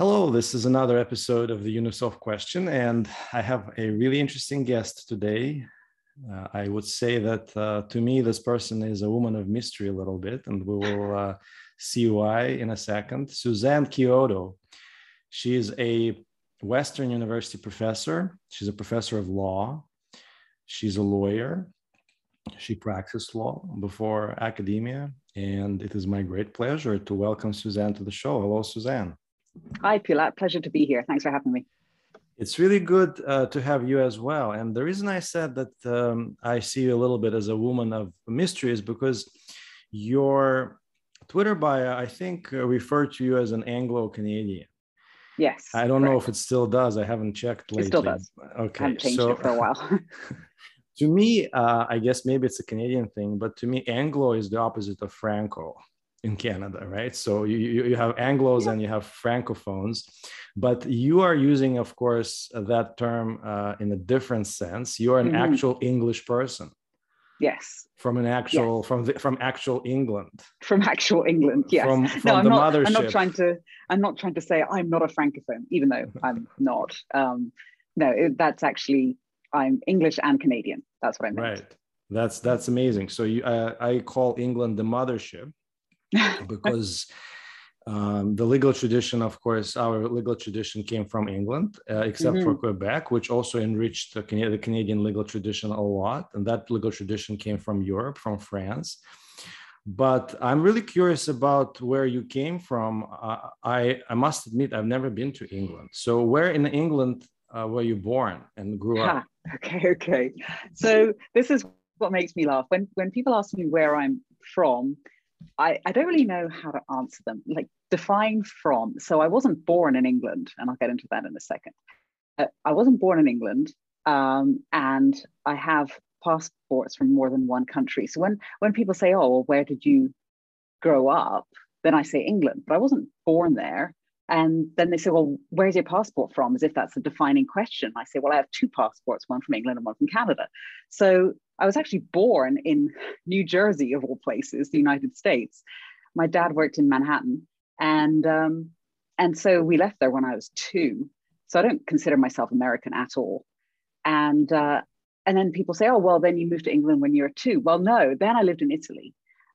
Hello, this is another episode of the Yunusov question, and I have a really interesting guest today. Uh, I would say that uh, to me, this person is a woman of mystery a little bit, and we will uh, see why in a second. Suzanne Chiodo. She is a Western University professor. She's a professor of law. She's a lawyer. She practiced law before academia, and it is my great pleasure to welcome Suzanne to the show. Hello, Suzanne. Hi, Pilat. Pleasure to be here. Thanks for having me. It's really good uh, to have you as well. And the reason I said that um, I see you a little bit as a woman of mystery is because your Twitter bio, I think, uh, referred to you as an Anglo Canadian. Yes. I don't know if it still does. I haven't checked lately. It still does. Okay. I haven't changed so, it for a while. to me, uh, I guess maybe it's a Canadian thing, but to me, Anglo is the opposite of Franco in Canada, right? So you, you have Anglos yeah. and you have Francophones, but you are using, of course, that term uh, in a different sense. You are an mm-hmm. actual English person. Yes. From an actual yes. from the, from actual England. From actual England, yes. From, from no, I'm the not, mothership. I'm not trying to. I'm not trying to say I'm not a francophone, even though I'm not. Um, no, it, that's actually I'm English and Canadian. That's what I meant. Right. That's that's amazing. So you, uh, I call England the mothership because um, the legal tradition, of course, our legal tradition came from England, uh, except mm-hmm. for Quebec, which also enriched the, the Canadian legal tradition a lot. And that legal tradition came from Europe, from France. But I'm really curious about where you came from. Uh, I, I must admit, I've never been to England. So, where in England uh, were you born and grew up? okay, okay. So, this is what makes me laugh. When, when people ask me where I'm from, I, I don't really know how to answer them. Like define from. So I wasn't born in England, and I'll get into that in a second. Uh, I wasn't born in England, um, and I have passports from more than one country. So when when people say, "Oh, well, where did you grow up?" then I say England, but I wasn't born there. And then they say, "Well, where's your passport from?" As if that's a defining question. I say, "Well, I have two passports, one from England and one from Canada." So I was actually born in New Jersey, of all places, the United States. My dad worked in Manhattan, and um, and so we left there when I was two. So I don't consider myself American at all. And uh, and then people say, oh well, then you moved to England when you were two. Well, no, then I lived in Italy,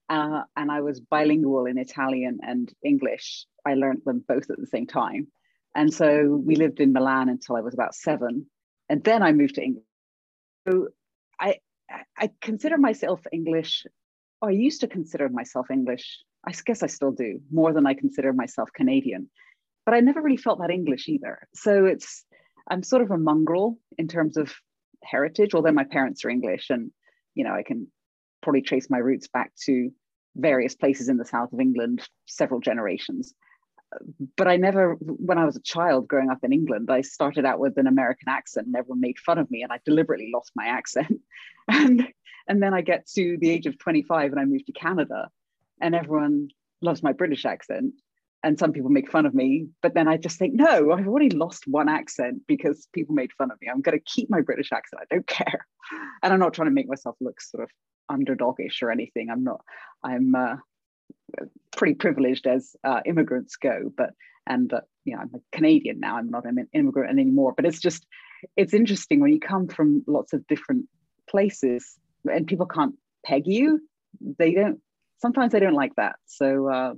uh, and I was bilingual in Italian and English. I learned them both at the same time, and so we lived in Milan until I was about seven, and then I moved to England. So I I consider myself English. Oh, I used to consider myself English. I guess I still do more than I consider myself Canadian, but I never really felt that English either. So it's I'm sort of a mongrel in terms of heritage. Although my parents are English, and you know I can probably trace my roots back to various places in the south of England, several generations but I never, when I was a child growing up in England, I started out with an American accent and everyone made fun of me and I deliberately lost my accent. and, and then I get to the age of 25 and I moved to Canada and everyone loves my British accent. And some people make fun of me, but then I just think, no, I've already lost one accent because people made fun of me. I'm going to keep my British accent. I don't care. And I'm not trying to make myself look sort of underdogish or anything. I'm not, I'm, uh, pretty privileged as uh, immigrants go, but and uh, you know I'm a Canadian now. I'm not an immigrant anymore. But it's just it's interesting when you come from lots of different places and people can't peg you. They don't. Sometimes they don't like that. So uh,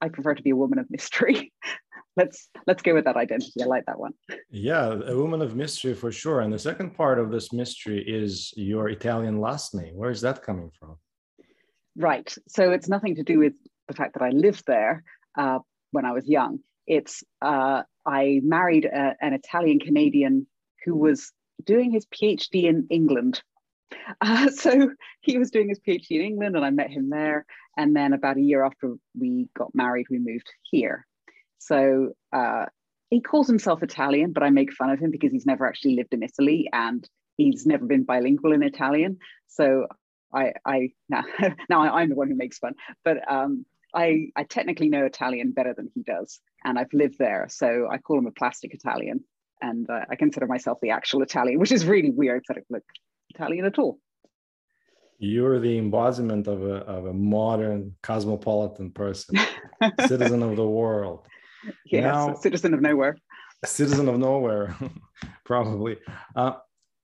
I prefer to be a woman of mystery. let's let's go with that identity. I like that one. Yeah, a woman of mystery for sure. And the second part of this mystery is your Italian last name. Where is that coming from? Right. So it's nothing to do with the fact that I lived there uh, when I was young. It's uh, I married a, an Italian Canadian who was doing his PhD in England. Uh, so he was doing his PhD in England, and I met him there. And then about a year after we got married, we moved here. So uh, he calls himself Italian, but I make fun of him because he's never actually lived in Italy and he's never been bilingual in Italian. So I, I now, now I'm the one who makes fun, but um, I, I technically know Italian better than he does, and I've lived there, so I call him a plastic Italian, and uh, I consider myself the actual Italian, which is really weird that I look Italian at all. You're the embodiment of a, of a modern cosmopolitan person, citizen of the world. yes, now, citizen of nowhere. A citizen of nowhere, probably. Uh,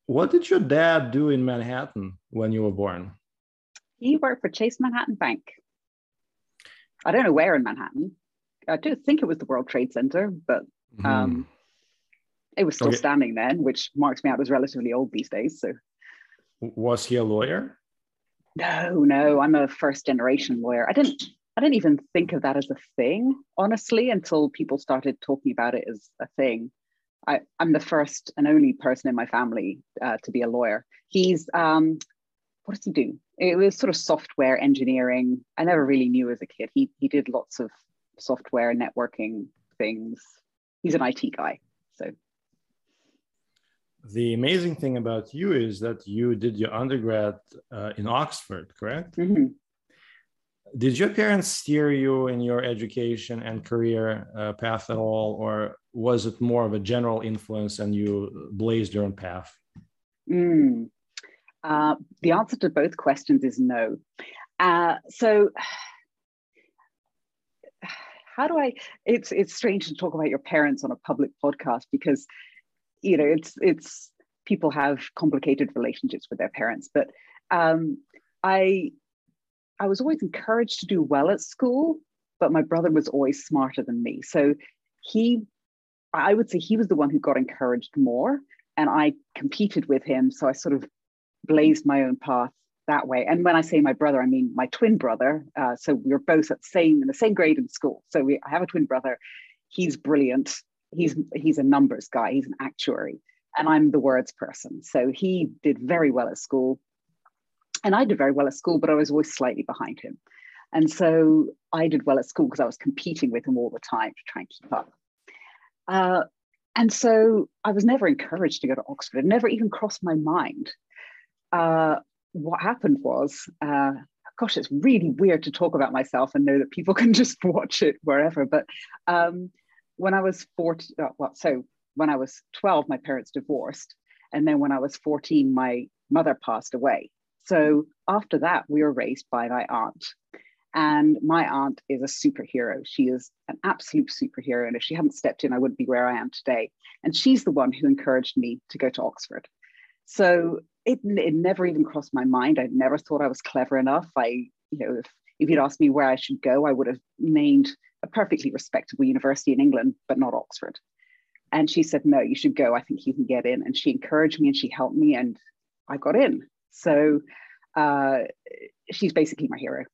what did your dad do in Manhattan when you were born? He worked for Chase Manhattan Bank. I don't know where in Manhattan. I do think it was the World Trade Center, but mm-hmm. um, it was still okay. standing then, which marks me out as relatively old these days. So, was he a lawyer? No, no, I'm a first generation lawyer. I didn't I didn't even think of that as a thing, honestly, until people started talking about it as a thing. I, am the first and only person in my family uh, to be a lawyer. He's, um, what does he do? It was sort of software engineering. I never really knew as a kid. He, he did lots of software networking things. He's an IT guy. So the amazing thing about you is that you did your undergrad uh, in Oxford, correct? Mm-hmm. Did your parents steer you in your education and career uh, path at all, or was it more of a general influence and you blazed your own path? Mm. Uh, the answer to both questions is no. Uh, so, how do I? It's it's strange to talk about your parents on a public podcast because you know it's it's people have complicated relationships with their parents but um, i i was always encouraged to do well at school but my brother was always smarter than me so he i would say he was the one who got encouraged more and i competed with him so i sort of blazed my own path that way. And when i say my brother i mean my twin brother. Uh, so we were both at the same in the same grade in school. So we, i have a twin brother. He's brilliant. He's he's a numbers guy. He's an actuary. And i'm the words person. So he did very well at school. And i did very well at school but i was always slightly behind him. And so i did well at school because i was competing with him all the time to try and keep up uh, and so i was never encouraged to go to oxford it never even crossed my mind uh, what happened was uh, gosh it's really weird to talk about myself and know that people can just watch it wherever but um, when I was 14, uh, well, so when I was 12, my parents divorced. And then when I was 14, my mother passed away. So after that, we were raised by my aunt. And my aunt is a superhero. She is an absolute superhero. And if she hadn't stepped in, I wouldn't be where I am today. And she's the one who encouraged me to go to Oxford. So it, it never even crossed my mind. I never thought I was clever enough. I, you know, if, if you'd asked me where I should go, I would have named a perfectly respectable university in England, but not Oxford. And she said, No, you should go. I think you can get in. And she encouraged me and she helped me, and I got in. So uh, she's basically my hero.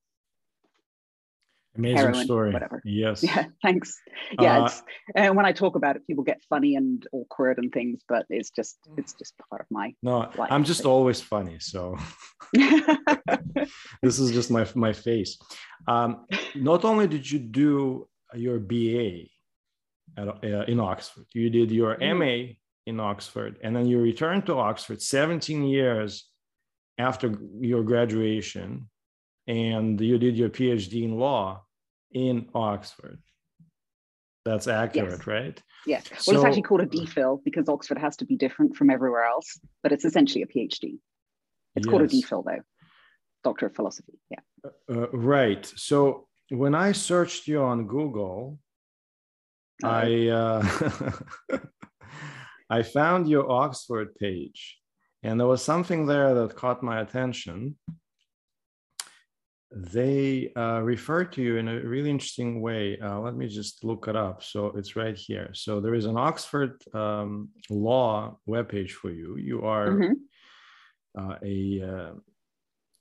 Amazing Heroine, story. Whatever. Yes. Yeah. Thanks. Yeah. Uh, it's, and when I talk about it, people get funny and awkward and things, but it's just it's just part of my. No, life. I'm just always funny, so this is just my my face. Um, not only did you do your BA at, uh, in Oxford, you did your mm. MA in Oxford, and then you returned to Oxford 17 years after your graduation and you did your PhD in law in Oxford. That's accurate, yes. right? Yeah. Well, so, it's actually called a DPhil because Oxford has to be different from everywhere else, but it's essentially a PhD. It's yes. called a DPhil, though, Doctor of Philosophy. Yeah. Uh, uh, right. So when I searched you on Google, uh, I uh, I found your Oxford page, and there was something there that caught my attention they uh, refer to you in a really interesting way. Uh, let me just look it up. So it's right here. So there is an Oxford um, law webpage for you. You are mm-hmm. uh, a uh,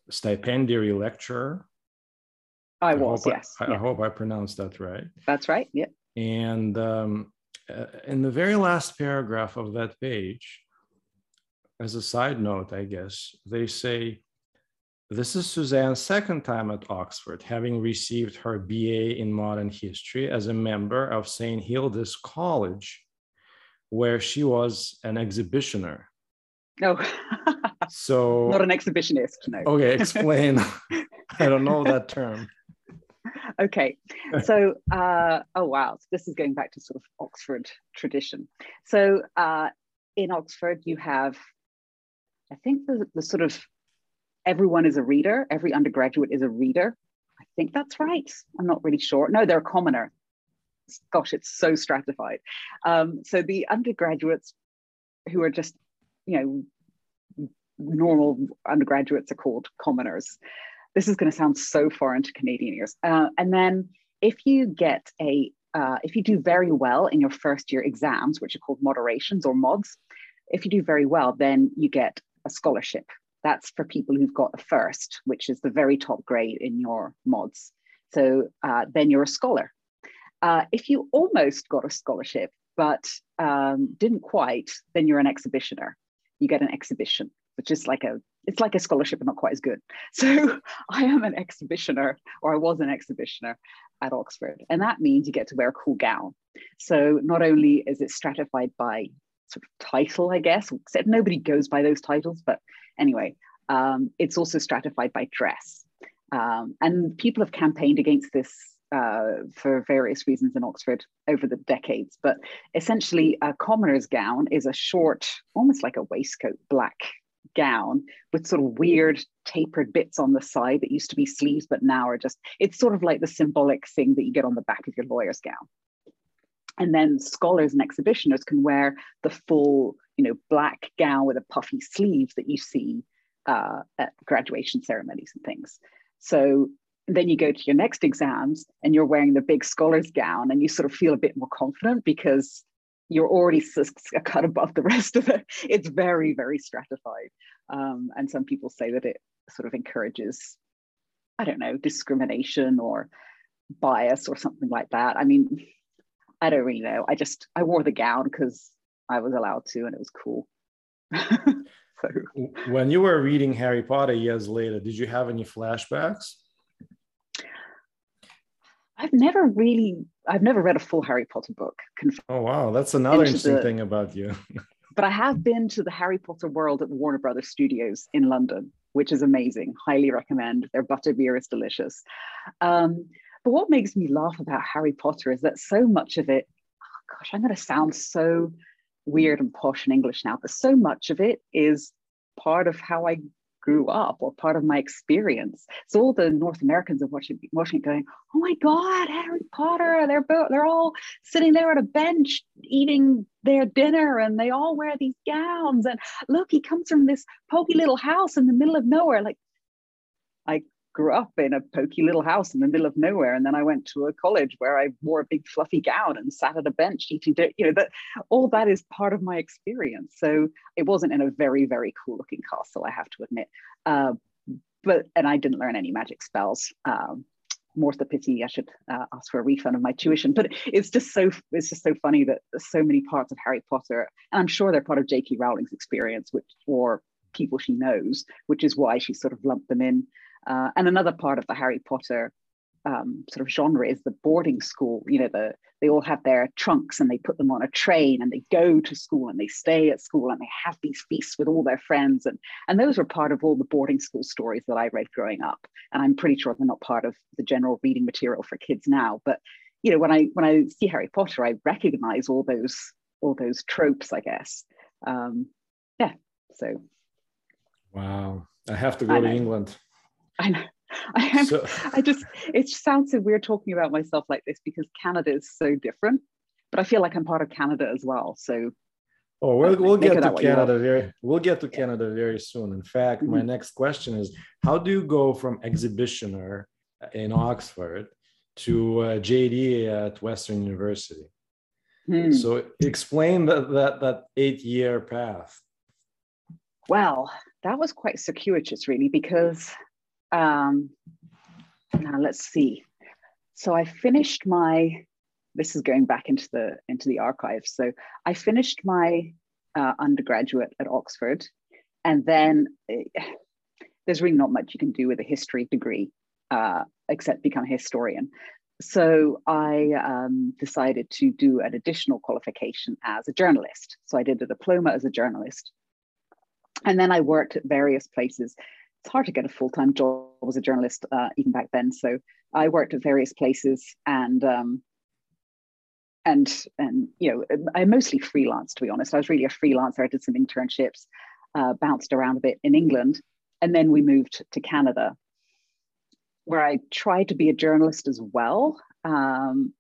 stipendiary lecturer. I, I was, yes. I, yeah. I, hope I pronounced that right. That's right. Yeah. And um, uh, in the very last paragraph of that page, as a side note, I guess, they say, this is Suzanne's second time at Oxford, having received her BA in modern history as a member of St. Hilda's College, where she was an exhibitioner. No. so not an exhibitionist, no. Okay, explain. I don't know that term. Okay, so uh, oh wow, this is going back to sort of Oxford tradition. So uh, in Oxford, you have, I think the, the sort of everyone is a reader. Every undergraduate is a reader. I think that's right. I'm not really sure. No, they're a commoner. gosh, it's so stratified. Um, so the undergraduates who are just, you know, normal undergraduates are called commoners. This is going to sound so foreign to Canadian ears. Uh, and then if you get a, uh, if you do very well in your first year exams, which are called moderations or mods, if you do very well, then you get a scholarship. That's for people who've got a first, which is the very top grade in your mods. So uh, then you're a scholar. Uh, if you almost got a scholarship, but um, didn't quite, then you're an exhibitioner. You get an exhibition, which is like a it's like a scholarship, but not quite as good. So I am an exhibitioner, or I was an exhibitioner at Oxford, and that means you get to wear a cool gown. So not only is it stratified by sort of title, I guess, except nobody goes by those titles, but anyway, um, it's also stratified by dress. Um, and people have campaigned against this uh, for various reasons in Oxford over the decades. But essentially, a commoner's gown is a short, almost like a waistcoat, black gown with sort of weird tapered bits on the side that used to be sleeves, but now are just, it's sort of like the symbolic thing that you get on the back of your lawyer's gown. And then scholars and exhibitioners can wear the full, you know, black gown with a puffy sleeves that you see uh, at graduation ceremonies and things. So then you go to your next exams and you're wearing the big scholar's gown and you sort of feel a bit more confident because you're already a cut above the rest of it. It's very, very stratified. Um, and some people say that it sort of encourages, I don't know, discrimination or bias or something like that. I mean, I don't really know. I just, I wore the gown because I was allowed to and it was cool. so. When you were reading Harry Potter years later, did you have any flashbacks? I've never really, I've never read a full Harry Potter book. Oh wow, that's another interesting the, thing about you. but I have been to the Harry Potter world at the Warner Brothers Studios in London, which is amazing. Highly recommend. Their butterbeer is delicious. Um, but what makes me laugh about Harry Potter is that so much of it, oh gosh, I'm going to sound so weird and posh in English now, but so much of it is part of how I grew up or part of my experience. So all the North Americans are watching, watching it going, oh my God, Harry Potter, they're, both, they're all sitting there at a bench eating their dinner and they all wear these gowns. And look, he comes from this pokey little house in the middle of nowhere. Like, grew up in a pokey little house in the middle of nowhere and then i went to a college where i wore a big fluffy gown and sat at a bench eating you know that all that is part of my experience. So it wasn't in a very very cool looking castle i have to admit. Uh, but and i didn't learn any magic spells um, more's the pity i should uh, ask for a refund of my tuition. But it's just so it's just so funny that so many parts of harry potter and i'm sure they're part of j.k rowling's experience which or people she knows which is why she sort of lumped them in uh, and another part of the Harry Potter um, sort of genre is the boarding school. You know, the they all have their trunks and they put them on a train and they go to school and they stay at school and they have these feasts with all their friends. And and those were part of all the boarding school stories that I read growing up. And I'm pretty sure they're not part of the general reading material for kids now. But you know, when I when I see Harry Potter, I recognize all those all those tropes, I guess. Um, yeah. So. Wow, I have to go to England. I know. I am, so, I just it sounds so weird talking about myself like this because Canada is so different, but I feel like I'm part of Canada as well. So Oh, we'll, we'll get to Canada very we'll get to Canada very soon. In fact, mm-hmm. my next question is how do you go from exhibitioner in Oxford to uh, JD at Western University? Hmm. So explain that that that eight year path. Well, that was quite circuitous, really, because um, now let's see. So I finished my. This is going back into the into the archives. So I finished my uh, undergraduate at Oxford, and then uh, there's really not much you can do with a history degree uh, except become a historian. So I um, decided to do an additional qualification as a journalist. So I did a diploma as a journalist. And then I worked at various places it's hard to get a full time job as a journalist uh, even back then. So I worked at various places and um, and and you know I mostly freelance to be honest. I was really a freelancer. I did some internships, uh, bounced around a bit in England, and then we moved to Canada, where I tried to be a journalist as well. Um,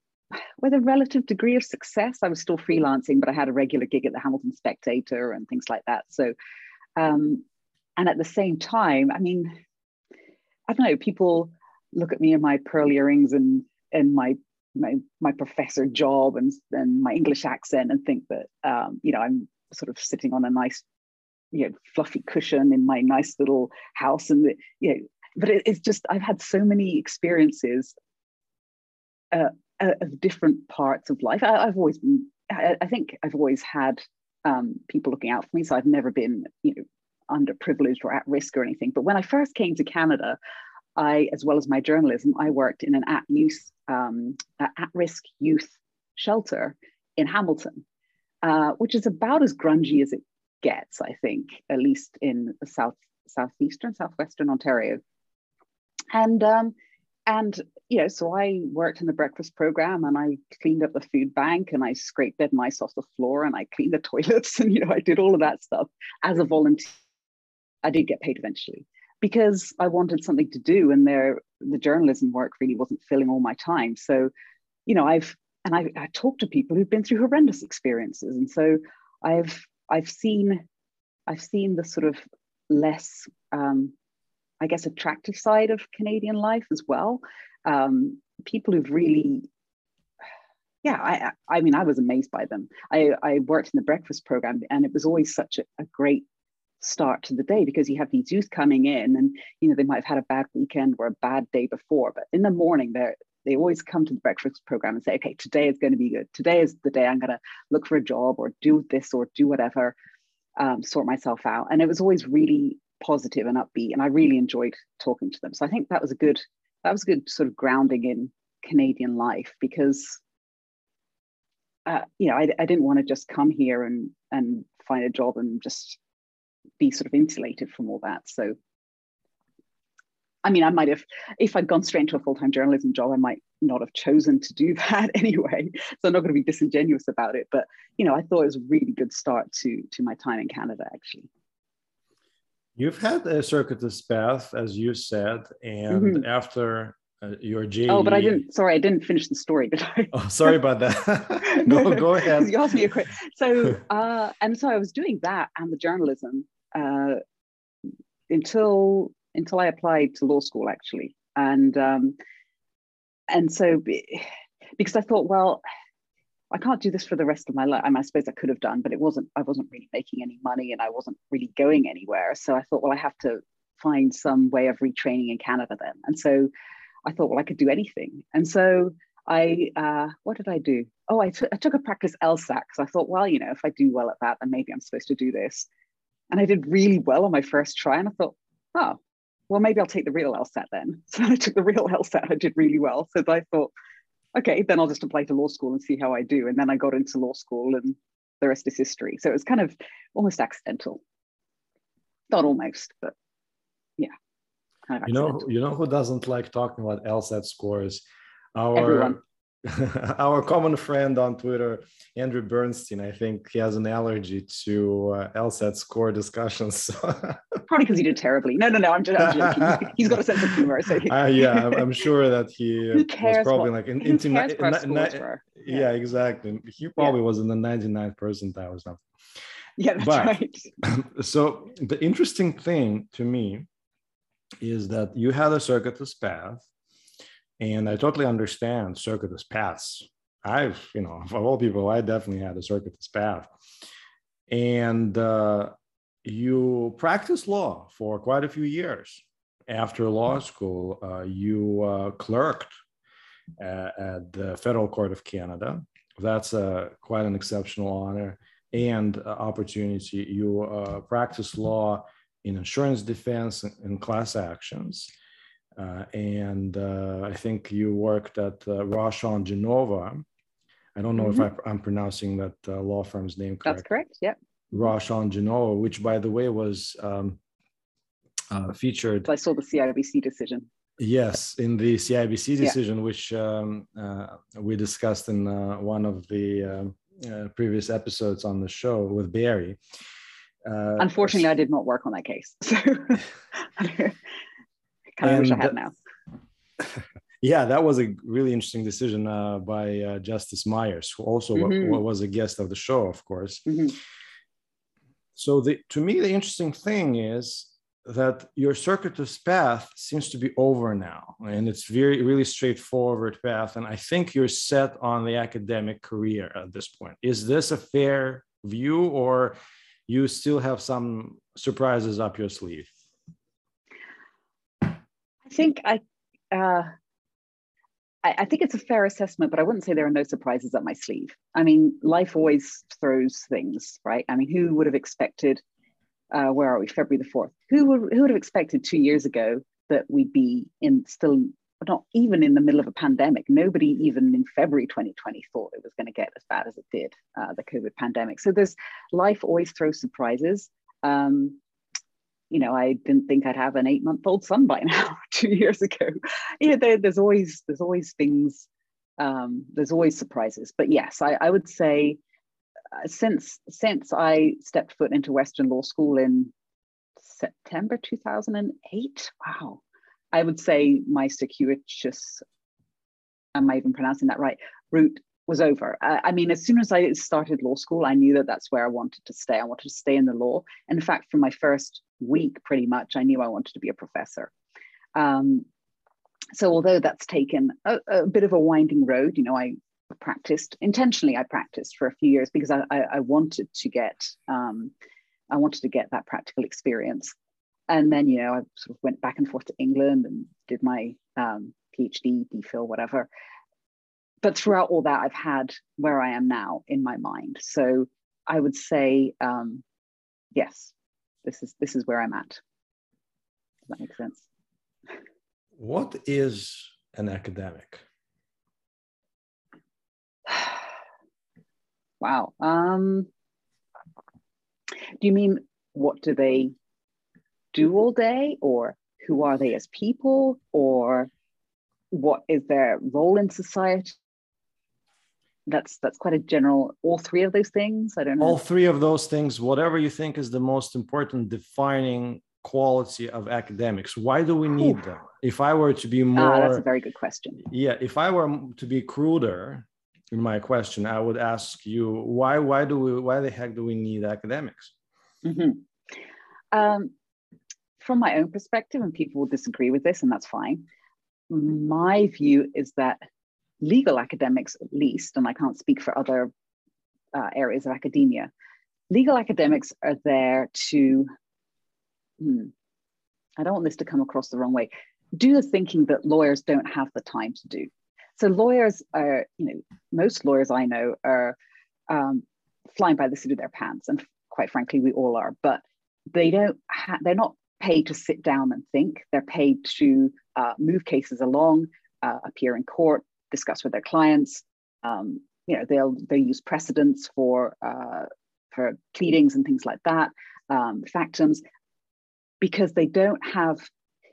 with a relative degree of success. I was still freelancing, but I had a regular gig at the Hamilton Spectator and things like that. So, um, and at the same time, I mean, I don't know, people look at me and my pearl earrings and and my my my professor job and and my English accent and think that um, you know I'm sort of sitting on a nice you know fluffy cushion in my nice little house and the, you know but it, it's just I've had so many experiences uh, uh, of different parts of life. I, have always been, I, I, think I've always had um, people looking out for me. So I've never been, you know, underprivileged or at risk or anything. But when I first came to Canada, I, as well as my journalism, I worked in an at use, um, at risk youth shelter in Hamilton, uh, which is about as grungy as it gets, I think, at least in the south southeastern, southwestern Ontario. And um, and you know, so I worked in the breakfast program and I cleaned up the food bank and I scraped dead mice off the floor and I cleaned the toilets and you know, I did all of that stuff as a volunteer. I did get paid eventually because I wanted something to do and there the journalism work really wasn't filling all my time. So, you know, I've and I, I talked to people who've been through horrendous experiences. And so I've I've seen I've seen the sort of less um, I guess, attractive side of Canadian life as well. Um, people who've really, yeah, I, I mean, I was amazed by them. I, I worked in the breakfast program, and it was always such a, a great start to the day because you have these youth coming in and you know they might have had a bad weekend or a bad day before but in the morning they're they always come to the breakfast program and say okay today is going to be good. Today is the day i'm going to look for a job or do this or do whatever um, sort myself out. And it was always really positive and upbeat and i really enjoyed talking to them. So i think that was a good that was a good sort of grounding in canadian life because uh, you know I, I didn't want to just come here and and find a job and just be sort of insulated from all that so I mean, I might have, if I'd gone straight into a full time journalism job, I might not have chosen to do that anyway. So I'm not going to be disingenuous about it. But you know, I thought it was a really good start to to my time in Canada, actually. You've had a circuitous path, as you said, and mm-hmm. after uh, your JD. Oh, but I didn't. Sorry, I didn't finish the story, did I? Oh, sorry about that. no, go ahead. You asked me a question. So, uh, and so I was doing that and the journalism uh, until until I applied to law school, actually, and um, and so because I thought, well, I can't do this for the rest of my life. I, mean, I suppose I could have done, but it wasn't, I wasn't really making any money and I wasn't really going anywhere. So I thought, well, I have to find some way of retraining in Canada then. And so I thought, well, I could do anything. And so I, uh, what did I do? Oh, I, I took a practice LSAT because I thought, well, you know, if I do well at that, then maybe I'm supposed to do this. And I did really well on my first try. And I thought, oh, well, maybe I'll take the real LSAT then. So I took the real LSAT. I did really well. So I thought, okay, then I'll just apply to law school and see how I do. And then I got into law school and the rest is history. So it was kind of almost accidental. Not almost, but yeah. Kind of you know, you know who doesn't like talking about LSAT scores? Our Everyone. our common friend on Twitter, Andrew Bernstein, I think he has an allergy to uh, LSAT score discussions. Probably because he did terribly. No, no, no. I'm, just, I'm joking. He's got a sense of humor. So uh, yeah, I'm, sure that he who was probably what, like in, into na- na- yeah. yeah. exactly. He probably yeah. was in the 99th percentile or something. Yeah, that's but, right. So the interesting thing to me is that you had a circuitous path and I totally understand circuitous paths. I've, you know, of all people, I definitely had a circuitous path. And uh, you practiced law for quite a few years. After law school, uh, you uh, clerked at, at the Federal Court of Canada. That's uh, quite an exceptional honor and uh, opportunity. You uh, practiced law in insurance defense and class actions. Uh, and uh, I think you worked at uh, Genova. I don't know mm-hmm. if I, am pronouncing that uh, law firm's name correct. That's correct. Yep. Rochon Genova, which by the way was um, uh, featured. I saw the CIBC decision. Yes, in the CIBC decision, yeah. which um, uh, we discussed in one of the um, previous episodes on the show with Barry. Unfortunately, I did not work on that case. So kind of wish I had now. yeah, that was a really interesting decision uh, by uh, Justice Myers, who also mm-hmm. was a guest of the show, of course. Mm-hmm. So, the, to me, the interesting thing is that your circuitous path seems to be over now, and it's very, really straightforward path. And I think you're set on the academic career at this point. Is this a fair view, or you still have some surprises up your sleeve? I think I uh, I, I, think it's a fair assessment, but I wouldn't say there are no surprises up my sleeve. I mean, life always throws things, right? I mean, who would have expected? Uh, where are we? February the fourth. Who would who would have expected two years ago that we'd be in still not even in the middle of a pandemic. Nobody even in February 2020 thought it was going to get as bad as it did, uh, the COVID pandemic. So there's life always throws surprises. Um, you know, I didn't think I'd have an eight month old son by now, two years ago. Know, there, there's always there's always things, um, there's always surprises. But yes, I, I would say uh, since since I stepped foot into Western Law School in September 2008, wow, I would say my circuitous, am I even pronouncing that right, route was over. I mean, as soon as I started law school, I knew that that's where I wanted to stay. I wanted to stay in the law. And in fact, from my first week, pretty much, I knew I wanted to be a professor. Um, so although that's taken a, a, bit of a winding road, you know, I practiced intentionally. I practiced for a few years because I, I, I wanted to get um, I wanted to get that practical experience. And then, you know, I sort of went back and forth to England and did my um, PhD, DPhil, whatever but throughout all that, I've had where I am now in my mind. So I would say, um, yes, this is this is where I'm at. Does that make sense? What is an academic? wow. Um, do you mean what do they do all day, or who are they as people, or what is their role in society? That's that's quite a general all three of those things? I don't know. All three of those things whatever you think is the most important defining quality of academics why do we need Ooh. them? If i were to be more ah, that's a very good question. Yeah if i were to be cruder in my question i would ask you why why do we why the heck do we need academics? Mm-hmm. um, from my own perspective and people will disagree with this and that's fine my view is that legal academics at least, and I can't speak for other uh, areas of academia, legal academics are there to, hmm, I don't want this to come across the wrong way, do the thinking that lawyers don't have the time to do. So lawyers are, you know, most lawyers I know are um, flying by the seat of their pants, and quite frankly, we all are. But they don't. Ha- they're not paid to sit down and think. They're paid to uh, move cases along, uh, appear in court, discuss with their clients. Um, you know, they'll they use precedents for uh, for pleadings and things like that, um, factums, because they don't have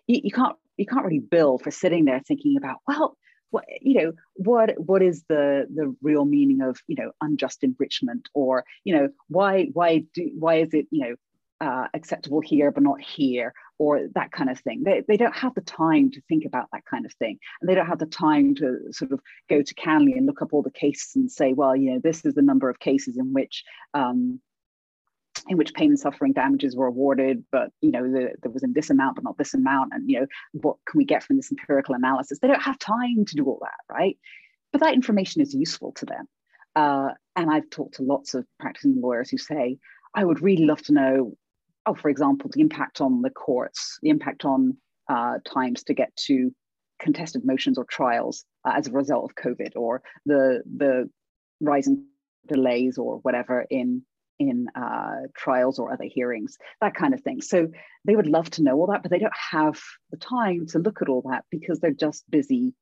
you, you can't you can't really bill for sitting there thinking about well what you know what what is the the real meaning of you know unjust enrichment or you know why why do why is it you know uh, acceptable here but not here or that kind of thing they, they don't have the time to think about that kind of thing and they don't have the time to sort of go to CanLII and look up all the cases and say well you know this is the number of cases in which um, in which pain and suffering damages were awarded, but you know the, there was in this amount, but not this amount, and you know what can we get from this empirical analysis? They don't have time to do all that, right? But that information is useful to them. Uh, and I've talked to lots of practicing lawyers who say, I would really love to know oh, for example, the impact on the courts, the impact on uh, times to get to contested motions or trials uh, as a result of COVID, or the the rising delays or whatever in in uh, trials or other hearings, that kind of thing. So they would love to know all that, but they don't have the time to look at all that because they're just busy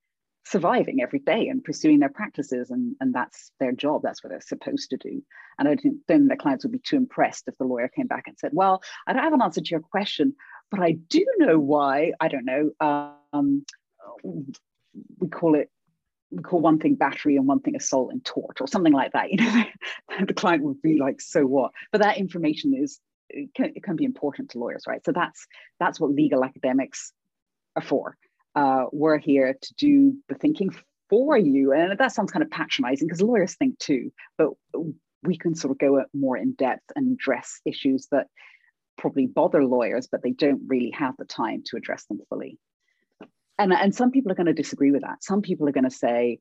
surviving every day and pursuing their practices and, and that's their job that's what they're supposed to do. And i don't think then their clients would be too impressed if the lawyer came back and said well i don't have an answer to your question but i do know why i don't know um, we call it we call one thing battery and one thing assault and tort or something like that you know. The client would be like so what? But that information is it can, it can be important to lawyers right? So that's that's what legal academics are for uh, we're here to do the thinking for you. And that sounds kind of patronizing because lawyers think too, but we can sort of go more in depth and address issues that probably bother lawyers, but they don't really have the time to address them fully. And, and some people are going to disagree with that. Some people are going to say,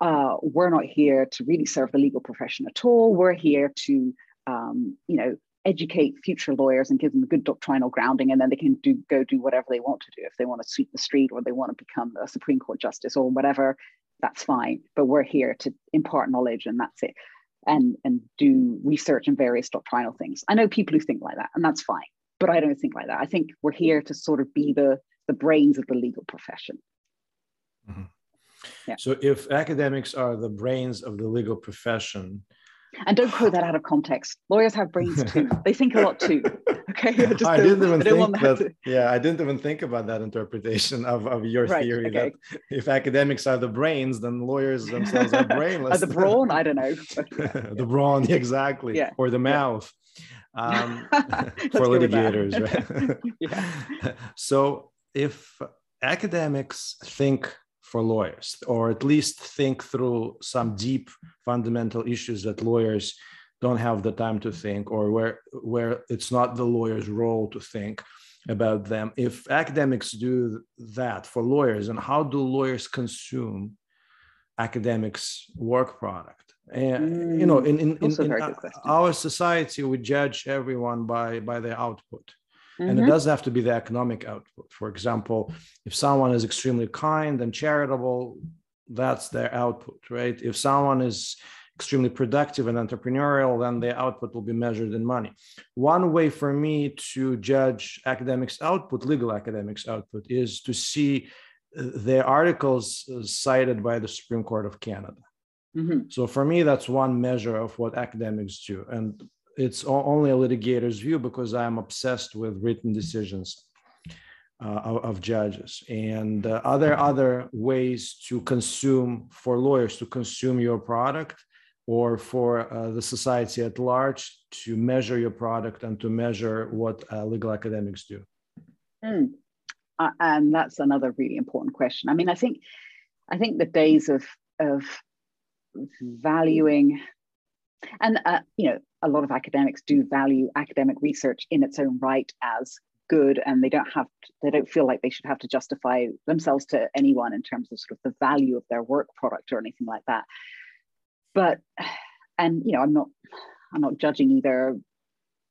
uh, we're not here to really serve the legal profession at all. We're here to, um, you know, educate future lawyers and give them a good doctrinal grounding, and then they can do go do whatever they want to do. If they want to sweep the street or they want to become a Supreme Court justice or whatever, that's fine. But we're here to impart knowledge, and that's it, and and do research and various doctrinal things. I know people who think like that, and that's fine. But I don't think like that. I think we're here to sort of be the the brains of the legal profession. Mm-hmm. Yeah. So if academics are the brains of the legal profession, and don't quote that out of context. Lawyers have brains too. They think a lot too. Okay. I, I didn't even think that. that yeah, I didn't even think about that interpretation of, of your right, theory okay. that if academics are the brains, then lawyers themselves are brainless. are the brawn? I don't know. the brawn, exactly. Yeah. Or the mouth. Um, for litigators, right? yeah. So if academics think for lawyers, or at least think through some deep fundamental issues that lawyers don't have the time to think, or where where it's not the lawyer's role to think about them. If academics do that for lawyers, and how do lawyers consume academics' work product? And mm, you know, in in, in, in our society, we judge everyone by by their output Mm-hmm. And it doesn't have to be the economic output. For example, if someone is extremely kind and charitable, that's their output, right? If someone is extremely productive and entrepreneurial, then the output will be measured in money. One way for me to judge academics' output, legal academics' output, is to see uh, the articles uh, cited by the Supreme Court of Canada. Mm-hmm. So for me, that's one measure of what academics do. And it's only a litigator's view because I'm obsessed with written decisions uh, of, judges. And uh, are there other ways to consume for lawyers to consume your product or for uh, the society at large to measure your product and to measure what uh, legal academics do? Mm. and that's another really important question. I mean, I think I think the days of of valuing and uh, you know a lot of academics do value academic research in its own right as good and they don't have to, they don't feel like they should have to justify themselves to anyone in terms of sort of the value of their work product or anything like that. But and you know i'm not i'm not judging either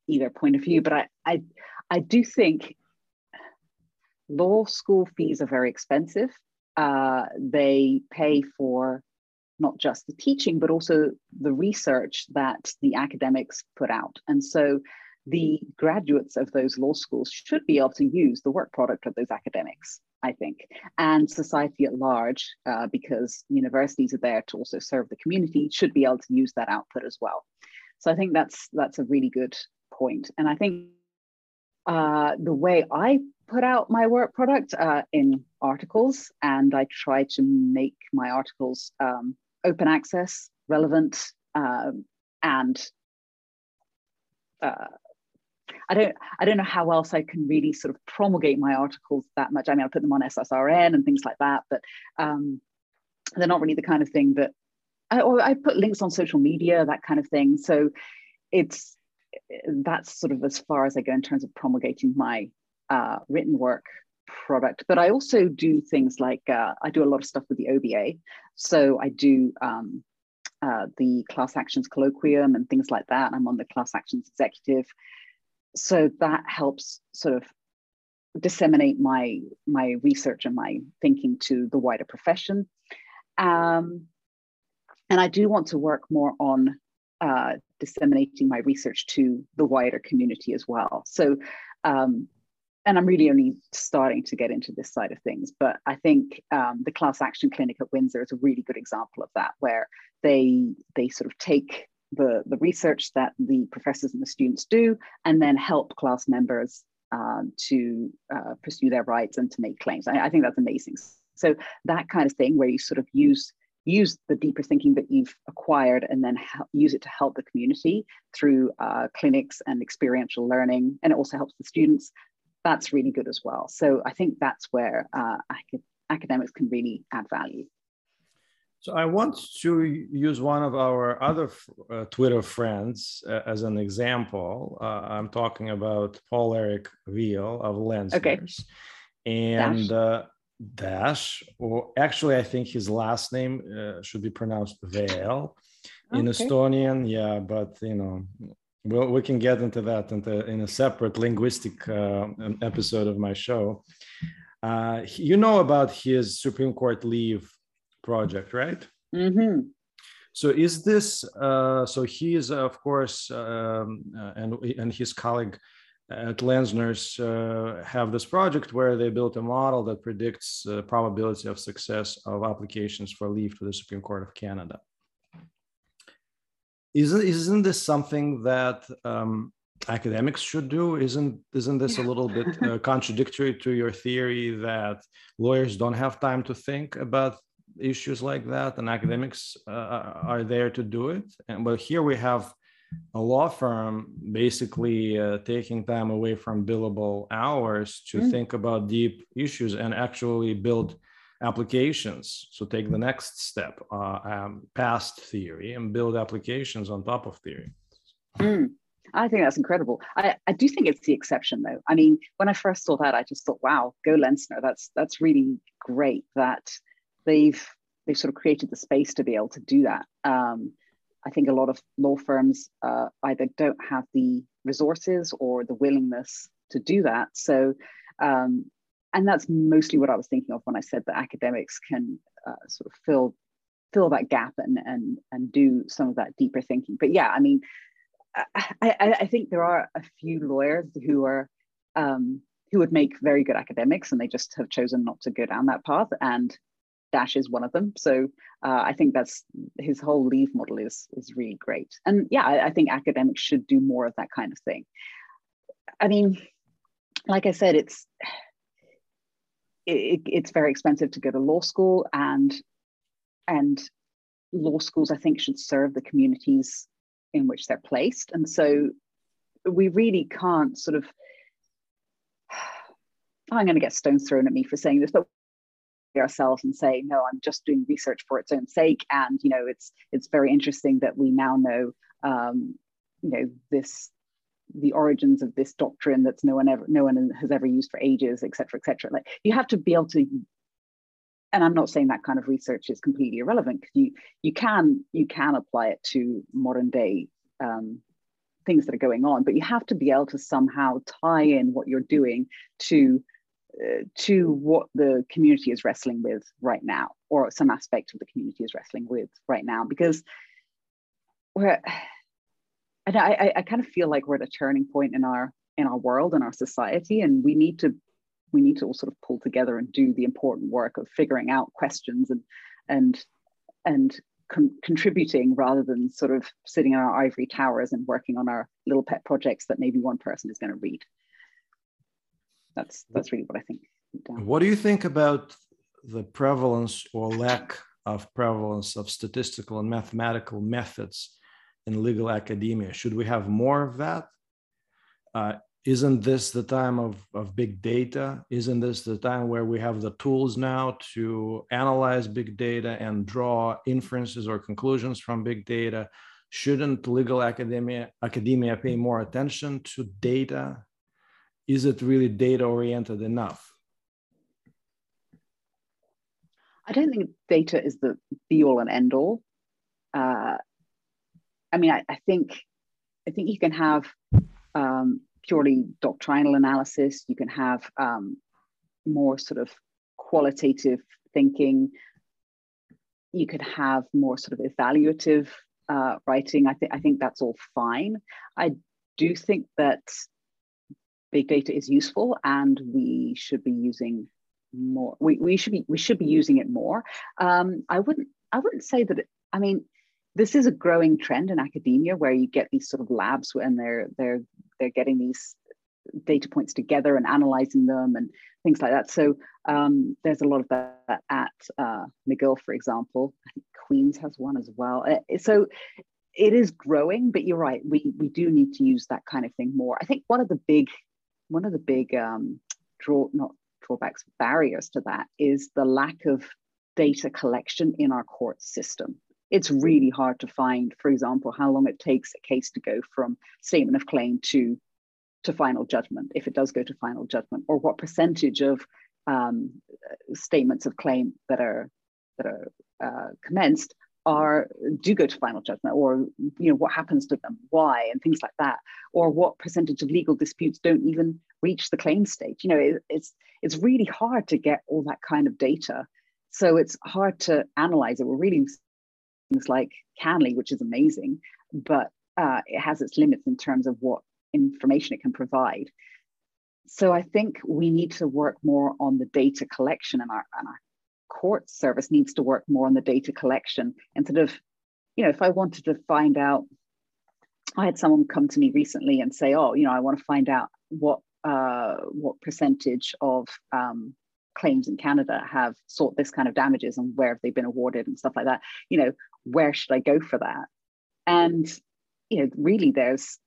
either point of view but i i i do think law school fees are very expensive. Uh, they pay for not just the teaching, but also the research that the academics put out. And so the graduates of those law schools should be able to use the work product of those academics, I think, and society at large, uh, because universities are there to also serve the community, should be able to use that output as well. So I think that's that's a really good point. And I think uh, the way I put out my work product uh, in articles, and I try to make my articles um, open access, relevant, um, and uh, I don't I don't know how else I can really sort of promulgate my articles that much. I mean, I put them on SSRN and things like that, but um, they're not really the kind of thing that I, or I put links on social media, that kind of thing. So it's that's sort of as far as I go in terms of promulgating my uh, written work product. But I also do things like uh, I do a lot of stuff with the OBA. So I do um, uh, the class actions colloquium and things like that. I'm on the class actions executive. So that helps sort of disseminate my my research and my thinking to the wider profession. Um, and I do want to work more on uh, disseminating my research to the wider community as well. So um, and I'm really only starting to get into this side of things, but I think um, the class action clinic at Windsor is a really good example of that, where they they sort of take the the research that the professors and the students do, and then help class members um, to uh, pursue their rights and to make claims. I, I think that's amazing. So that kind of thing, where you sort of use use the deeper thinking that you've acquired and then use it to help the community through uh, clinics and experiential learning. And it also helps the students that's really good as well. So I think that's where uh, academics can really add value. So I want to use one of our other uh, Twitter friends uh, as an example. Uh, I'm talking about Paul Eric Veal of Lensners. Okay. And Dash. Uh, Dash, or actually, I think his last name uh, should be pronounced Veal in okay. Estonian. Yeah, but you know, we'll, we can get into that into, in a separate linguistic uh, episode of my show. you know about his Supreme Court leave project, right? Mm-hmm. So is this uh, so? He is of course, um, uh, and and his colleague at Lenczners uh, have this project where they built a model that predicts the probability of success of applications for leave to the Supreme Court of Canada. Isn't isn't this something that um, academics should do? Isn't isn't this a little bit uh, contradictory to your theory that lawyers don't have time to think about issues like that and academics uh, uh, are there to do it and but here we have a law firm basically uh, taking time away from billable hours to mm. think about deep issues and actually build applications so take the next step uh, um, past theory and build applications on top of theory mm. I think that's incredible. I, I do think it's the exception though. I mean, when I first saw that, I just thought, wow, go Lenczner. That's that's really great that they've they've sort of created the space to be able to do that. Um, I think a lot of law firms uh, either don't have the resources or the willingness to do that. So, um, and that's mostly what I was thinking of when I said that academics can uh, sort of fill fill that gap and and and do some of that deeper thinking. But yeah, I mean, I, I, I think there are a few lawyers who are um, who would make very good academics, and they just have chosen not to go down that path. And Dash is one of them. So uh, I think that's his whole leave model is is really great. And yeah, I, I, think academics should do more of that kind of thing. I mean, like I said, it's it, it's very expensive to go to law school, and and law schools I think should serve the communities in which they're placed. And so we really can't sort of I'm going to get stones thrown at me for saying this, but ourselves and say no i'm just doing research for its own sake and you know it's it's very interesting that we now know um, you know this the origins of this doctrine that's no one ever no one has ever used for ages et cetera et cetera. Like you have to be able to and i'm not saying that kind of research is completely irrelevant because you you can you can apply it to modern day um, things that are going on but you have to be able to somehow tie in what you're doing to to what the community is wrestling with right now, or some aspect of the community is wrestling with right now, because we're, and I, I kind of feel like we're at a turning point in our in our world and our society, and we need to we need to all sort of pull together and do the important work of figuring out questions and and and con- contributing rather than sort of sitting in our ivory towers and working on our little pet projects that maybe one person is going to read that's that's really what I think. What do you think about the prevalence or lack of prevalence of statistical and mathematical methods in legal academia? Should we have more of that? Uh, isn't this the time of, of big data? Isn't this the time where we have the tools now to analyze big data and draw inferences or conclusions from big data? Shouldn't legal academia, academia pay more attention to data is it really data oriented enough? I don't think data is the be all and end all. Uh, I mean, I, I, think I think you can have um, purely doctrinal analysis. You can have um, more sort of qualitative thinking. You could have more sort of evaluative uh, writing. I think I think that's all fine. I do think that big data is useful and we should be using more we, we should be we should be using it more um, i wouldn't i wouldn't say that it, i mean this is a growing trend in academia where you get these sort of labs and they're they're they're getting these data points together and analyzing them and things like that. So um, there's a lot of that at uh, mcgill for example. I think queens has one as well. Uh, so it is growing but you're right we we do need to use that kind of thing more. I think one of the big one of the big um, draw not drawbacks, barriers to that is the lack of data collection in our court system. It's really hard to find, for example, how long it takes a case to go from statement of claim to, to final judgment, if it does go to final judgment, or what percentage of um, statements of claim that are that are uh, commenced are do go to final judgment or you know what happens to them why and things like that or what percentage of legal disputes don't even reach the claim stage. You know it, it's it's really hard to get all that kind of data. So it's hard to analyze it. We're reading things like CanLII which is amazing but uh, it has its limits in terms of what information it can provide so i think we need to work more on the data collection and our, and our court service needs to work more on the data collection instead of, you know, if I wanted to find out, I had someone come to me recently and say, oh, you know, I want to find out what uh, what percentage of um, claims in Canada have sought this kind of damages and where have they been awarded and stuff like that. You know, where should I go for that? And you know, really, there's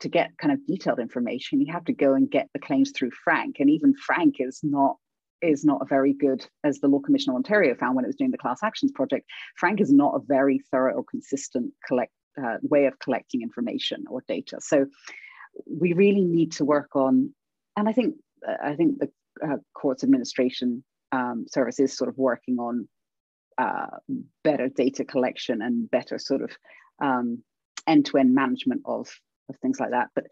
to get kind of detailed information, you have to go and get the claims through Frank, and even Frank is not is not a very good, as the Law Commission of Ontario found when it was doing the class actions project, Frank is not a very thorough or consistent collect, uh, way of collecting information or data. So we really need to work on, and I think I think the uh, courts administration um, service is sort of working on uh, better data collection and better sort of um, end-to-end management of, of things like that. But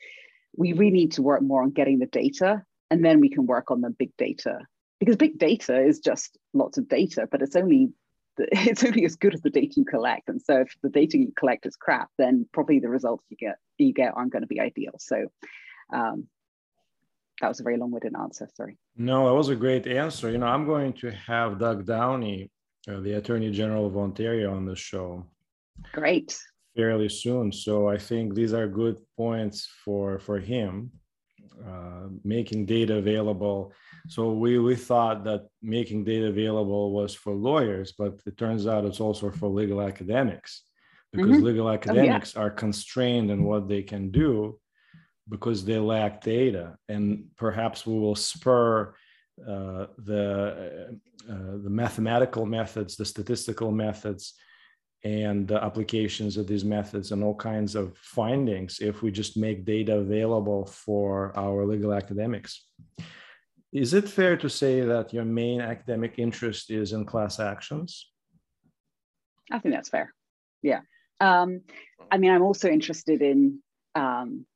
we really need to work more on getting the data and then we can work on the big data because big data is just lots of data, but it's only it's only as good as the data you collect. And so if the data you collect is crap, then probably the results you get you get aren't going to be ideal. So um, that was a very long-winded answer. Sorry. No, that was a great answer. You know, I'm going to have Doug Downey, uh, the Attorney General of Ontario, on the show. Great. Fairly soon. So I think these are good points for for him uh, making data available. So we, we thought that making data available was for lawyers, but it turns out it's also for legal academics because mm-hmm. legal academics oh, yeah. are constrained in what they can do because they lack data. And perhaps we will spur uh, the, uh, the mathematical methods, the statistical methods, and the applications of these methods and all kinds of findings if we just make data available for our legal academics. Is it fair to say that your main academic interest is in class actions? I think that's fair. Yeah. Um, I mean, I'm also interested in. Um,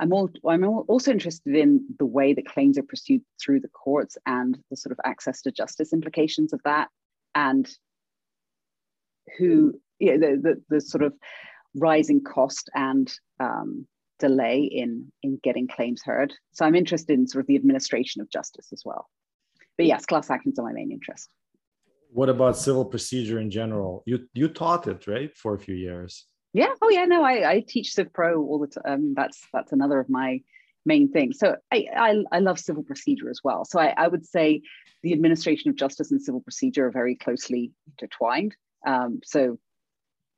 I'm, all, I'm also interested in the way that claims are pursued through the courts and the sort of access to justice implications of that, and who you know, the, the, the sort of rising cost and um, delay in in getting claims heard. So I'm interested in sort of the administration of justice as well. But yes, class actions are my main interest. What about civil procedure in general? You you taught it right for a few years. Yeah. Oh yeah. No, I, I teach Civ Pro all the time. Um, that's that's another of my main things. So I, I, I love civil procedure as well. So I, I would say the administration of justice and civil procedure are very closely intertwined. Um, so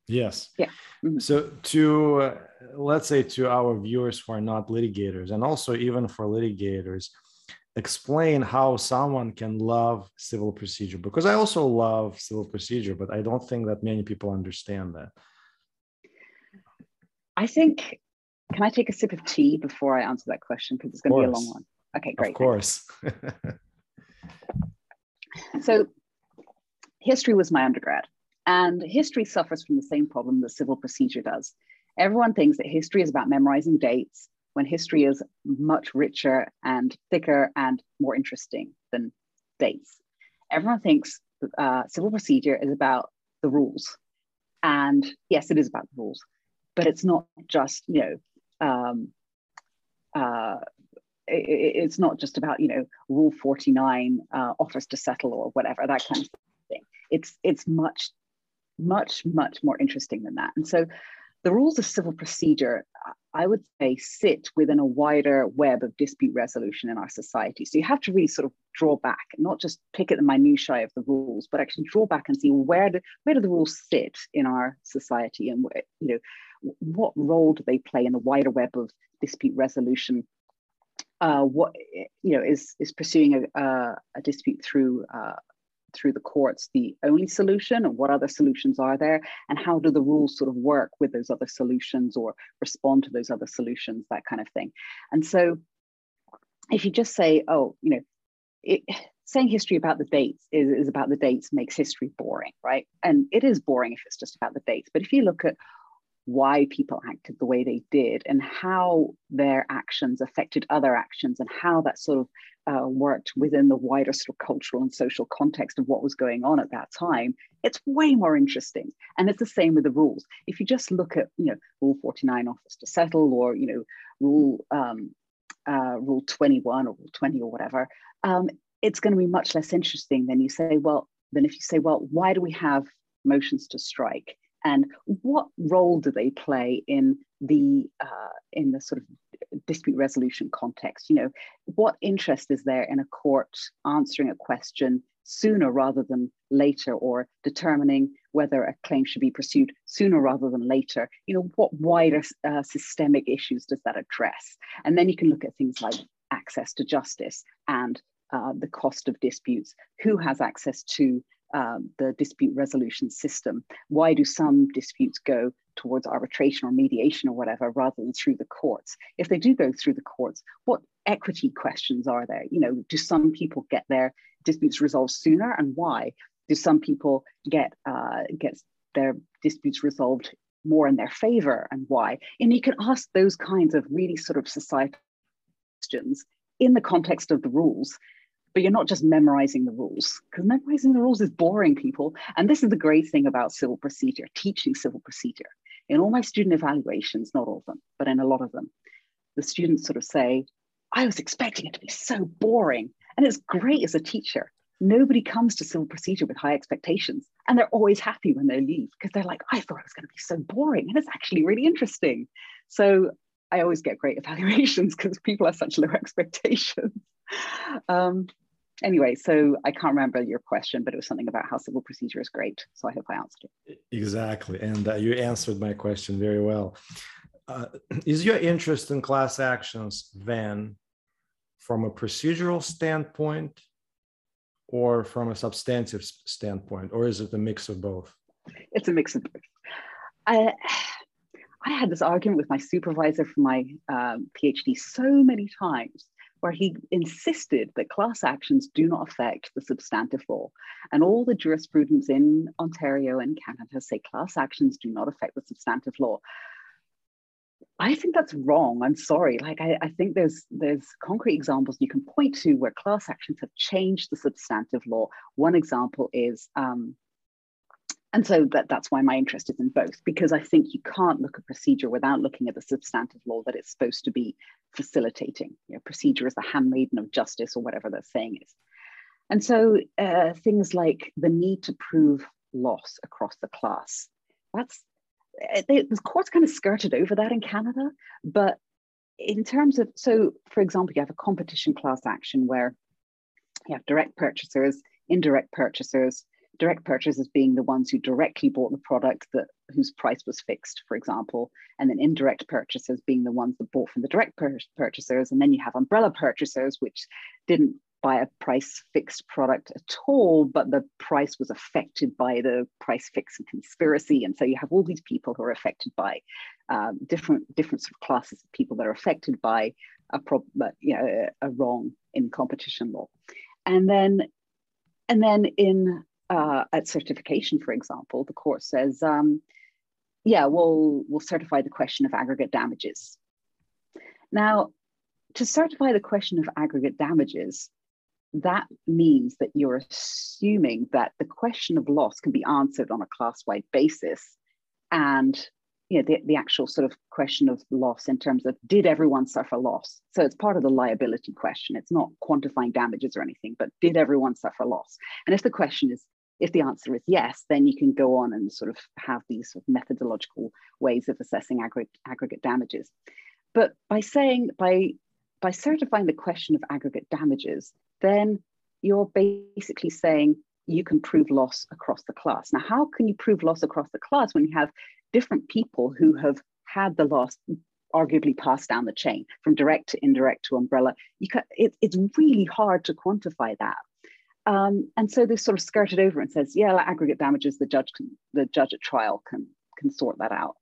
yes yeah mm-hmm. so to uh, let's say to our viewers who are not litigators and also even for litigators explain how someone can love civil procedure because i also love civil procedure but i don't think that many people understand that i think can i take a sip of tea before i answer that question because it's going to be a long one okay great of course so history was my undergrad and history suffers from the same problem that civil procedure does. Everyone thinks that history is about memorizing dates when history is much richer and thicker and more interesting than dates. Everyone thinks uh, civil procedure is about the rules. And yes, it is about the rules, but it's not just, you know, um, uh, it, it's not just about, you know, Rule 49 uh, offers to settle or whatever, that kind of thing. It's, it's much much, much more interesting than that. And so the rules of civil procedure, I would say, sit within a wider web of dispute resolution in our society. So you have to really sort of draw back, not just pick at the minutiae of the rules, but actually draw back and see where do, where do the rules sit in our society and where, you know, what role do they play in the wider web of dispute resolution? Uh, what you know is is pursuing a, a, dispute through uh, through the courts the only solution and what other solutions are there? And how do the rules sort of work with those other solutions or respond to those other solutions that kind of thing? And so if you just say oh you know it, saying history about the dates is, is about the dates makes history boring right? And it is boring if it's just about the dates. But if you look at why people acted the way they did and how their actions affected other actions and how that sort of uh, worked within the wider sort of cultural and social context of what was going on at that time, it's way more interesting. And it's the same with the rules. If you just look at, you know, Rule 49, offers to settle, or, you know, Rule um, uh, Rule 21 or Rule 20 or whatever, um, it's going to be much less interesting than you say, well, than if you say, well, why do we have motions to strike? And what role do they play in the uh, in the sort of dispute resolution context? You know what interest is there in a court answering a question sooner rather than later or determining whether a claim should be pursued sooner rather than later? You know what wider uh, systemic issues does that address? And then you can look at things like access to justice and uh, the cost of disputes. Who has access to um, the dispute resolution system. Why do some disputes go towards arbitration or mediation or whatever rather than through the courts? If they do go through the courts, what equity questions are there? You know, do some people get their disputes resolved sooner and why? Do some people get uh, get their disputes resolved more in their favor and why? And you can ask those kinds of really sort of societal questions in the context of the rules but you're not just memorizing the rules because memorizing the rules is boring people. And this is the great thing about civil procedure teaching civil procedure. In all my student evaluations not all of them but in a lot of them the students sort of say i was expecting it to be so boring. And it's great as a teacher. Nobody comes to civil procedure with high expectations and they're always happy when they leave because they're like i thought it was going to be so boring and it's actually really interesting. So i always get great evaluations because people have such low expectations. Um, anyway, so I can't remember your question, but it was something about how civil procedure is great. So I hope I answered it. Exactly. And uh, you answered my question very well. Uh, is your interest in class actions then from a procedural standpoint or from a substantive standpoint, or is it a mix of both? It's a mix of both. I, I had this argument with my supervisor for my um, PhD so many times where he insisted that class actions do not affect the substantive law. And all the jurisprudence in Ontario and Canada say class actions do not affect the substantive law. I think that's wrong. I'm sorry. Like I, I, think there's there's concrete examples you can point to where class actions have changed the substantive law. One example is um, and so that, that's why my interest is in both, because I think you can't look at procedure without looking at the substantive law that it's supposed to be facilitating. You know, procedure is the handmaiden of justice, or whatever that saying is. And so uh, things like the need to prove loss across the class, that's uh, they, the courts kind of skirted over that in Canada. But in terms of, so for example, you have a competition class action where you have direct purchasers, indirect purchasers, direct purchasers being the ones who directly bought the product that whose price was fixed, for example, and then indirect purchasers being the ones that bought from the direct pur- purchasers, and then you have umbrella purchasers which didn't buy a price fixed product at all, but the price was affected by the price fixing conspiracy, and so you have all these people who are affected by um, different different sort of classes of people that are affected by a problem, you know, a wrong in competition law, and then and then in uh, at certification, for example, the court says, um, yeah, we'll, we'll certify the question of aggregate damages. Now, to certify the question of aggregate damages, that means that you're assuming that the question of loss can be answered on a class-wide basis and you know, the, the actual sort of question of loss in terms of did everyone suffer loss? So it's part of the liability question. It's not quantifying damages or anything, but did everyone suffer loss? And if the question is if the answer is yes, then you can go on and sort of have these sort of methodological ways of assessing aggregate, aggregate damages. But by saying, by, by certifying the question of aggregate damages, then you're basically saying you can prove loss across the class. Now, how can you prove loss across the class when you have different people who have had the loss arguably passed down the chain from direct to indirect to umbrella. You can, it, it's really hard to quantify that. Um, and so they sort of skirted over and says, yeah, like aggregate damages, the judge can, the judge at trial can can sort that out.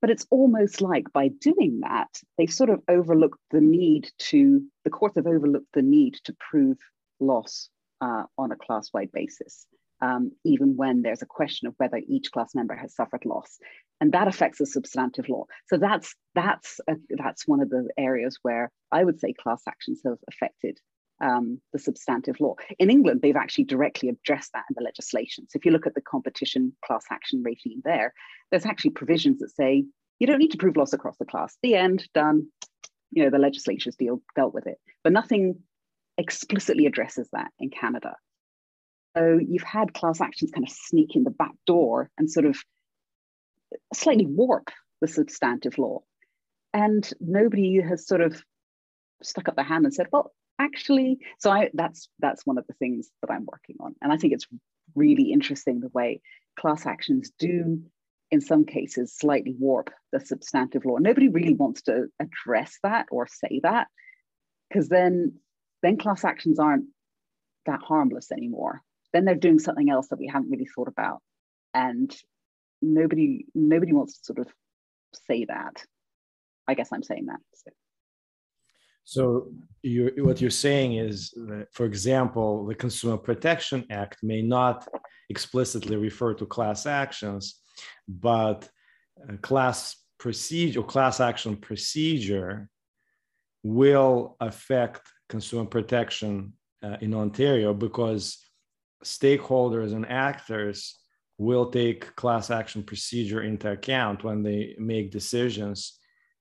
But it's almost like by doing that, they've sort of overlooked the need to, the courts have overlooked the need to prove loss uh, on a class wide basis, um, even when there's a question of whether each class member has suffered loss. And that affects the substantive law. So that's, that's, a, that's one of the areas where I would say class actions have affected um, the substantive law. In England, they've actually directly addressed that in the legislation. So if you look at the competition class action regime there, there's actually provisions that say you don't need to prove loss across the class. The end, done. You know, the legislature's deal dealt with it, but nothing explicitly addresses that in Canada. So you've had class actions kind of sneak in the back door and sort of slightly warp the substantive law. And nobody has sort of stuck up their hand and said, well, actually. So i that's that's one of the things that i'm working on. And i think it's really interesting the way class actions do in some cases slightly warp the substantive law. Nobody really wants to address that or say that because then then class actions aren't that harmless anymore. Then they're doing something else that we haven't really thought about. And nobody nobody wants to sort of say that. I guess i'm saying that so. So you, what you're saying is, that, for example, the Consumer Protection Act may not explicitly refer to class actions, but class procedure, or class action procedure will affect consumer protection uh, in Ontario because stakeholders and actors will take class action procedure into account when they make decisions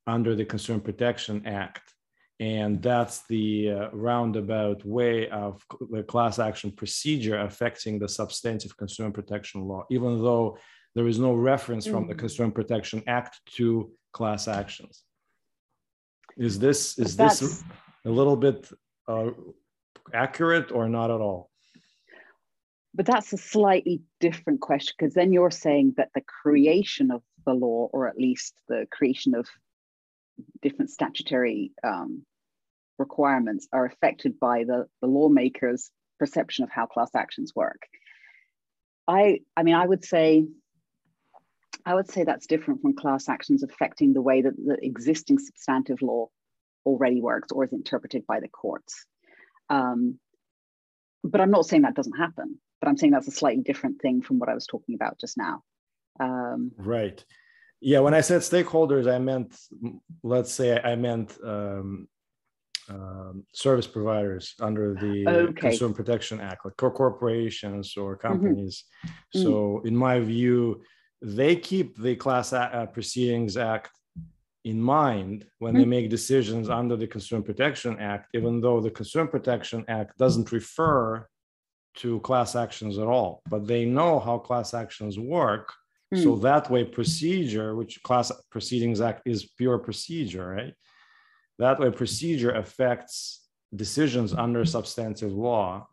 under the Consumer Protection Act and that's the uh, roundabout way of the class action procedure affecting the substantive consumer protection law, even though there is no reference from mm. the Consumer Protection Act to class actions. Is this is this a little bit uh, accurate or not at all? But that's a slightly different question because then you're saying that the creation of the law, or at least the creation of different statutory um, requirements are affected by the, the lawmaker's perception of how class actions work. I, I mean, I would say, I would say that's different from class actions affecting the way that the existing substantive law already works or is interpreted by the courts. Um, but I'm not saying that doesn't happen, but I'm saying that's a slightly different thing from what I was talking about just now. Um, right yeah when i said stakeholders i meant let's say i meant um, um, service providers under the okay. consumer protection act like corporations or mm-hmm. companies mm-hmm. so mm-hmm. in my view they keep the class a- uh, proceedings act in mind when mm-hmm. they make decisions under the consumer protection act even though the consumer protection act doesn't refer to class actions at all but they know how class actions work so mm. that way, procedure, which class proceedings act is pure procedure, right? That way, procedure affects decisions under substantive law,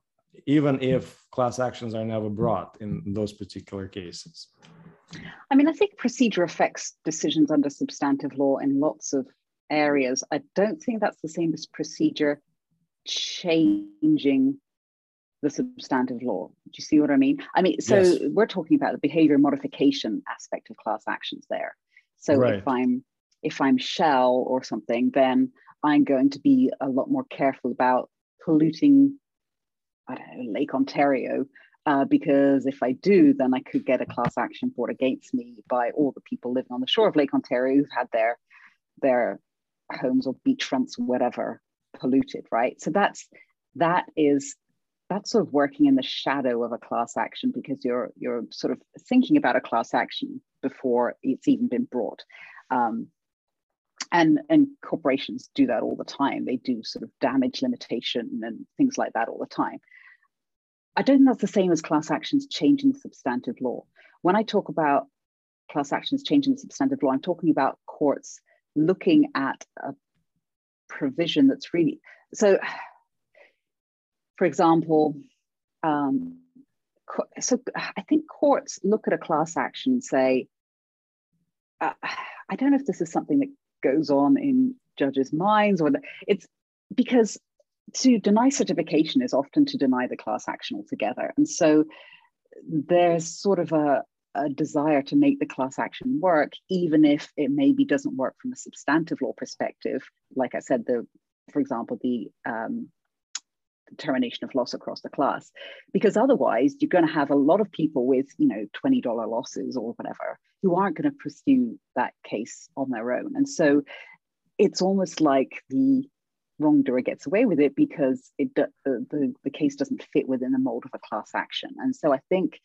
even if class actions are never brought in those particular cases. I mean, I think procedure affects decisions under substantive law in lots of areas. I don't think that's the same as procedure changing the substantive law. Do you see what I mean? I mean, so yes. we're talking about the behavior modification aspect of class actions there. So right. if I'm if I'm Shell or something, then I'm going to be a lot more careful about polluting, I don't know, Lake Ontario, uh, because if I do, then I could get a class action brought against me by all the people living on the shore of Lake Ontario who've had their their homes or beachfronts whatever polluted, right? So that's that is that's sort of working in the shadow of a class action because you're you're sort of thinking about a class action before it's even been brought. Um, and and corporations do that all the time. They do sort of damage limitation and things like that all the time. I don't think that's the same as class actions changing substantive law. When I talk about class actions changing substantive law, I'm talking about courts looking at a provision that's really so for example, um, so I think courts look at a class action and say, uh, I don't know if this is something that goes on in judges' minds, or the, it's because to deny certification is often to deny the class action altogether. And so there's sort of a, a desire to make the class action work, even if it maybe doesn't work from a substantive law perspective. Like I said, the for example, the um, termination of loss across the class, because otherwise you're going to have a lot of people with you know twenty dollar losses or whatever who aren't going to pursue that case on their own, and so it's almost like the wrongdoer gets away with it because it the, the, the case doesn't fit within the mold of a class action. And so I think,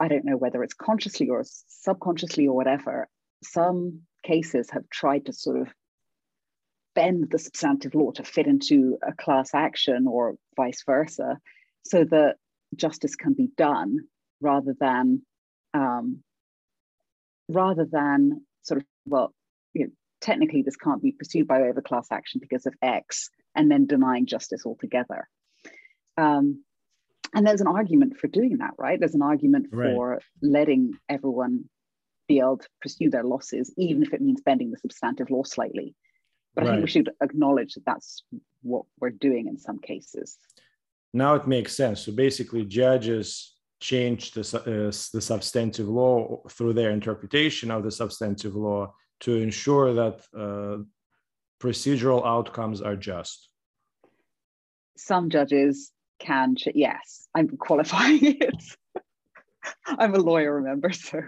I don't know whether it's consciously or subconsciously or whatever, some cases have tried to sort of bend the substantive law to fit into a class action or vice versa so that justice can be done rather than um, rather than sort of well you know, technically this can't be pursued by way of a class action because of X, and then denying justice altogether. Um, and there's an argument for doing that, right? There's an argument right. for letting everyone be able to pursue their losses, even if it means bending the substantive law slightly. But right. I think we should acknowledge that that's what we're doing in some cases. Now it makes sense. So basically, judges change the, uh, the substantive law through their interpretation of the substantive law to ensure that uh, procedural outcomes are just? Some judges can, yes, I'm qualifying it. I'm a lawyer, remember? So,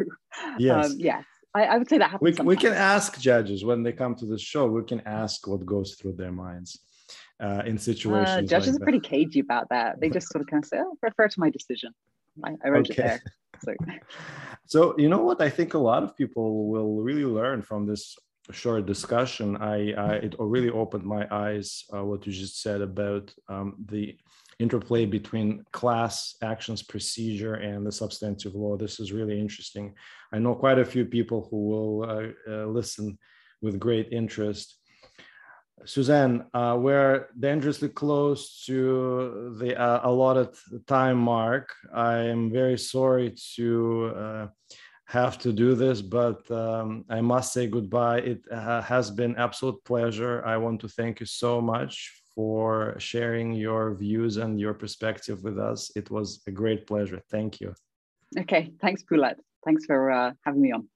yes, um, yes. I, I, would say that happens. We, we can ask judges when they come to the show, we can ask what goes through their minds. Uh, in uh, situations. Uh, judges like are pretty cagey about that. They just sort of kind of say, "Oh, refer to my decision." I, I wrote okay. it there. So. so you know what? I think a lot of people will really learn from this short discussion. I, I it really opened my eyes uh, what you just said about um, the interplay between class actions procedure and the substantive law. This is really interesting. I know quite a few people who will uh, uh, listen with great interest. Suzanne, uh, we're dangerously close to the uh, allotted time mark. I am very sorry to uh, have to do this, but um, I must say goodbye. It uh, has been absolute pleasure. I want to thank you so much for sharing your views and your perspective with us. It was a great pleasure. Thank you. Okay, thanks, Pulat. Thanks for uh, having me on.